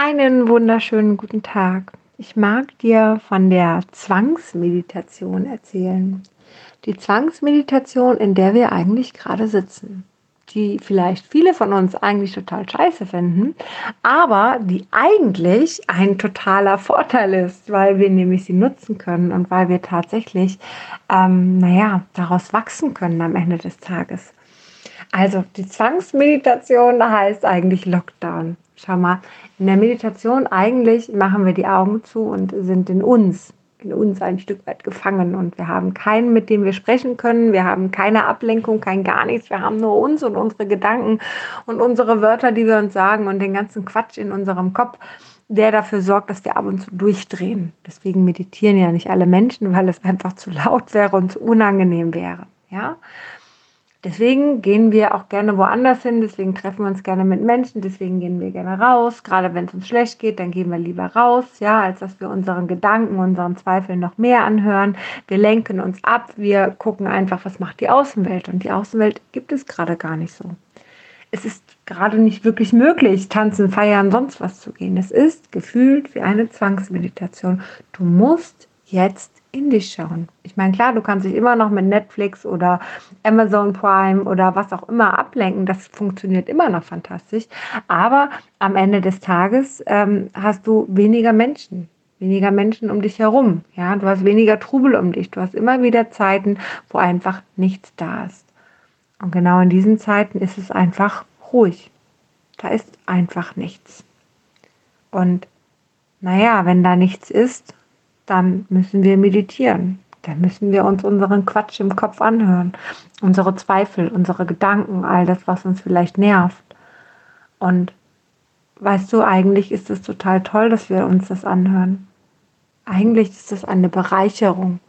Einen wunderschönen guten Tag. Ich mag dir von der Zwangsmeditation erzählen. Die Zwangsmeditation, in der wir eigentlich gerade sitzen. Die vielleicht viele von uns eigentlich total scheiße finden, aber die eigentlich ein totaler Vorteil ist, weil wir nämlich sie nutzen können und weil wir tatsächlich, ähm, naja, daraus wachsen können am Ende des Tages. Also die Zwangsmeditation heißt eigentlich Lockdown. Schau mal, in der Meditation eigentlich machen wir die Augen zu und sind in uns, in uns ein Stück weit gefangen und wir haben keinen, mit dem wir sprechen können. Wir haben keine Ablenkung, kein gar nichts. Wir haben nur uns und unsere Gedanken und unsere Wörter, die wir uns sagen und den ganzen Quatsch in unserem Kopf, der dafür sorgt, dass wir ab und zu durchdrehen. Deswegen meditieren ja nicht alle Menschen, weil es einfach zu laut wäre und zu unangenehm wäre. Ja, Deswegen gehen wir auch gerne woanders hin, deswegen treffen wir uns gerne mit Menschen, deswegen gehen wir gerne raus. Gerade wenn es uns schlecht geht, dann gehen wir lieber raus, ja, als dass wir unseren Gedanken, unseren Zweifeln noch mehr anhören. Wir lenken uns ab, wir gucken einfach, was macht die Außenwelt. Und die Außenwelt gibt es gerade gar nicht so. Es ist gerade nicht wirklich möglich, tanzen, feiern, sonst was zu gehen. Es ist gefühlt wie eine Zwangsmeditation. Du musst jetzt in dich schauen. Ich meine, klar, du kannst dich immer noch mit Netflix oder Amazon Prime oder was auch immer ablenken. Das funktioniert immer noch fantastisch. Aber am Ende des Tages ähm, hast du weniger Menschen. Weniger Menschen um dich herum. Ja, du hast weniger Trubel um dich. Du hast immer wieder Zeiten, wo einfach nichts da ist. Und genau in diesen Zeiten ist es einfach ruhig. Da ist einfach nichts. Und naja, wenn da nichts ist, dann müssen wir meditieren. Dann müssen wir uns unseren Quatsch im Kopf anhören, unsere Zweifel, unsere Gedanken, all das, was uns vielleicht nervt. Und weißt du, eigentlich ist es total toll, dass wir uns das anhören. Eigentlich ist es eine Bereicherung,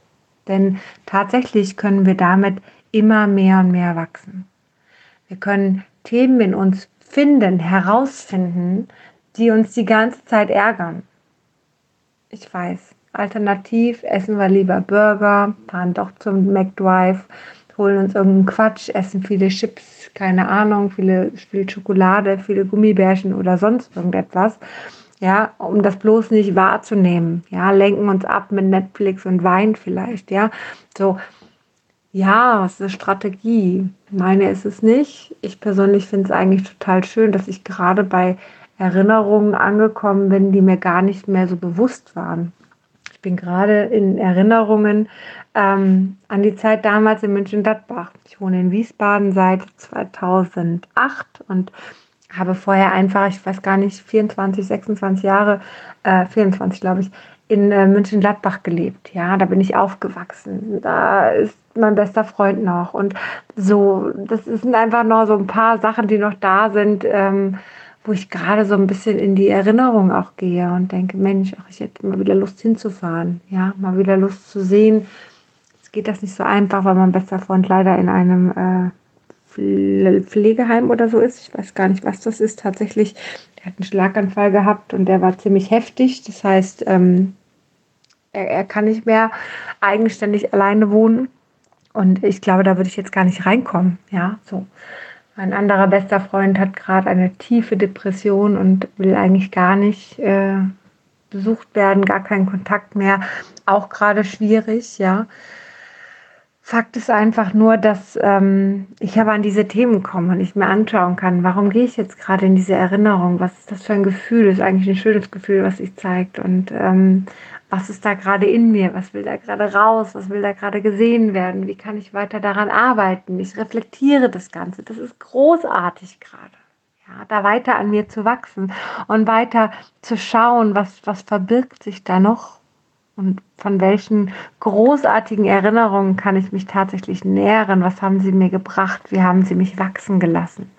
denn tatsächlich können wir damit immer mehr und mehr wachsen. Wir können Themen in uns finden, herausfinden, die uns die ganze Zeit ärgern. Ich weiß, Alternativ essen wir lieber Burger, fahren doch zum McDrive, holen uns irgendeinen Quatsch, essen viele Chips, keine Ahnung, viele, viel Schokolade, viele Gummibärchen oder sonst irgendetwas. Ja, um das bloß nicht wahrzunehmen. Ja, lenken uns ab mit Netflix und Wein vielleicht. Ja, so. Ja, es ist eine Strategie. Meine ist es nicht. Ich persönlich finde es eigentlich total schön, dass ich gerade bei Erinnerungen angekommen bin, die mir gar nicht mehr so bewusst waren. Ich bin gerade in Erinnerungen ähm, an die Zeit damals in München-Gladbach. Ich wohne in Wiesbaden seit 2008 und habe vorher einfach, ich weiß gar nicht, 24, 26 Jahre, äh, 24 glaube ich, in äh, München-Gladbach gelebt. Ja, da bin ich aufgewachsen. Da ist mein bester Freund noch. Und so, das sind einfach noch so ein paar Sachen, die noch da sind. Ähm, wo ich gerade so ein bisschen in die Erinnerung auch gehe und denke, Mensch, ach, ich hätte mal wieder Lust hinzufahren, ja, mal wieder Lust zu sehen. Jetzt geht das nicht so einfach, weil mein bester Freund leider in einem äh, Pflegeheim oder so ist. Ich weiß gar nicht, was das ist. Tatsächlich, der hat einen Schlaganfall gehabt und der war ziemlich heftig. Das heißt, ähm, er, er kann nicht mehr eigenständig alleine wohnen. Und ich glaube, da würde ich jetzt gar nicht reinkommen. Ja, so. Mein anderer bester Freund hat gerade eine tiefe Depression und will eigentlich gar nicht äh, besucht werden, gar keinen Kontakt mehr. Auch gerade schwierig, ja. Fakt ist einfach nur, dass ähm, ich aber an diese Themen komme und ich mir anschauen kann, warum gehe ich jetzt gerade in diese Erinnerung? Was ist das für ein Gefühl? Das ist eigentlich ein schönes Gefühl, was sich zeigt. Und ähm, was ist da gerade in mir, was will da gerade raus, was will da gerade gesehen werden, wie kann ich weiter daran arbeiten. Ich reflektiere das Ganze, das ist großartig gerade. Ja, da weiter an mir zu wachsen und weiter zu schauen, was, was verbirgt sich da noch und von welchen großartigen Erinnerungen kann ich mich tatsächlich nähren, was haben sie mir gebracht, wie haben sie mich wachsen gelassen.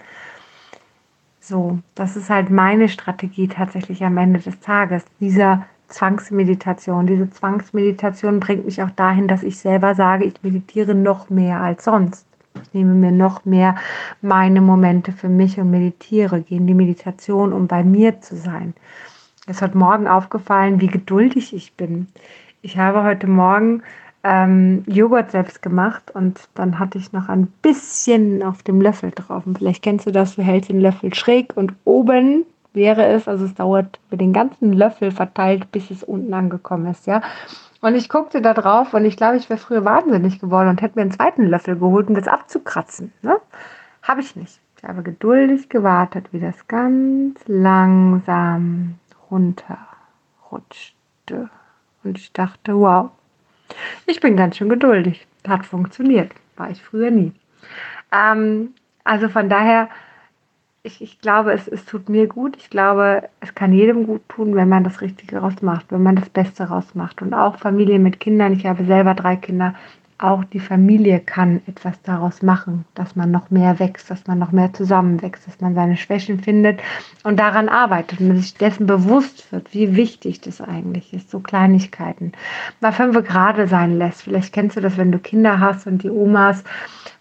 So, das ist halt meine Strategie tatsächlich am Ende des Tages, dieser Zwangsmeditation. Diese Zwangsmeditation bringt mich auch dahin, dass ich selber sage, ich meditiere noch mehr als sonst. Ich nehme mir noch mehr meine Momente für mich und meditiere, gehe in die Meditation, um bei mir zu sein. Es hat morgen aufgefallen, wie geduldig ich bin. Ich habe heute Morgen ähm, Joghurt selbst gemacht und dann hatte ich noch ein bisschen auf dem Löffel drauf. Und vielleicht kennst du das, du hältst den Löffel schräg und oben wäre es, also es dauert für den ganzen Löffel verteilt, bis es unten angekommen ist, ja. Und ich guckte da drauf und ich glaube, ich wäre früher wahnsinnig geworden und hätte mir einen zweiten Löffel geholt, um das abzukratzen. Ne? Habe ich nicht. Ich habe geduldig gewartet, wie das ganz langsam runterrutschte. Und ich dachte, wow, ich bin ganz schön geduldig. Hat funktioniert. War ich früher nie. Ähm, also von daher, ich, ich glaube, es, es tut mir gut. Ich glaube, es kann jedem gut tun, wenn man das Richtige rausmacht, wenn man das Beste rausmacht. Und auch Familien mit Kindern. Ich habe selber drei Kinder. Auch die Familie kann etwas daraus machen, dass man noch mehr wächst, dass man noch mehr zusammenwächst, dass man seine Schwächen findet und daran arbeitet und sich dessen bewusst wird, wie wichtig das eigentlich ist, so Kleinigkeiten. Mal fünf gerade sein lässt. Vielleicht kennst du das, wenn du Kinder hast und die Omas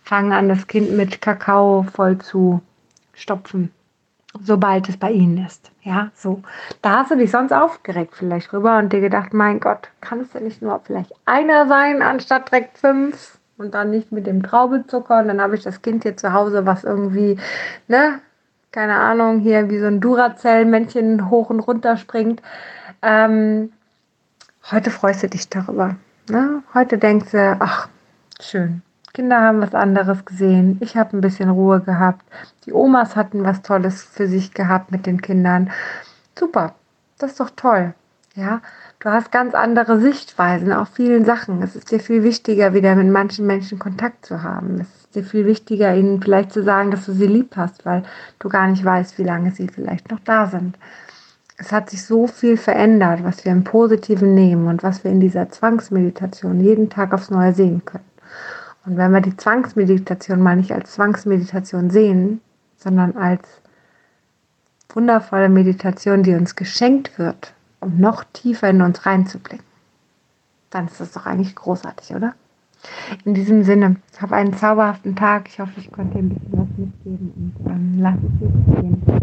fangen an, das Kind mit Kakao voll zu stopfen, sobald es bei ihnen ist. Ja, so. Da hast du dich sonst aufgeregt vielleicht rüber und dir gedacht, mein Gott, kann es denn nicht nur vielleicht einer sein, anstatt direkt fünf? Und dann nicht mit dem Traubezucker und dann habe ich das Kind hier zu Hause, was irgendwie, ne, keine Ahnung, hier wie so ein Duracell-Männchen hoch und runter springt. Ähm, heute freust du dich darüber. Ne? Heute denkst du, ach, schön, Kinder haben was anderes gesehen. Ich habe ein bisschen Ruhe gehabt. Die Omas hatten was Tolles für sich gehabt mit den Kindern. Super, das ist doch toll. Ja, du hast ganz andere Sichtweisen auf vielen Sachen. Es ist dir viel wichtiger, wieder mit manchen Menschen Kontakt zu haben. Es ist dir viel wichtiger, ihnen vielleicht zu sagen, dass du sie lieb hast, weil du gar nicht weißt, wie lange sie vielleicht noch da sind. Es hat sich so viel verändert, was wir im Positiven nehmen und was wir in dieser Zwangsmeditation jeden Tag aufs Neue sehen können. Und wenn wir die Zwangsmeditation mal nicht als Zwangsmeditation sehen, sondern als wundervolle Meditation, die uns geschenkt wird, um noch tiefer in uns reinzublicken, dann ist das doch eigentlich großartig, oder? In diesem Sinne, hab einen zauberhaften Tag. Ich hoffe, ich konnte dir ein bisschen was mitgeben und ähm, lass es dir gehen.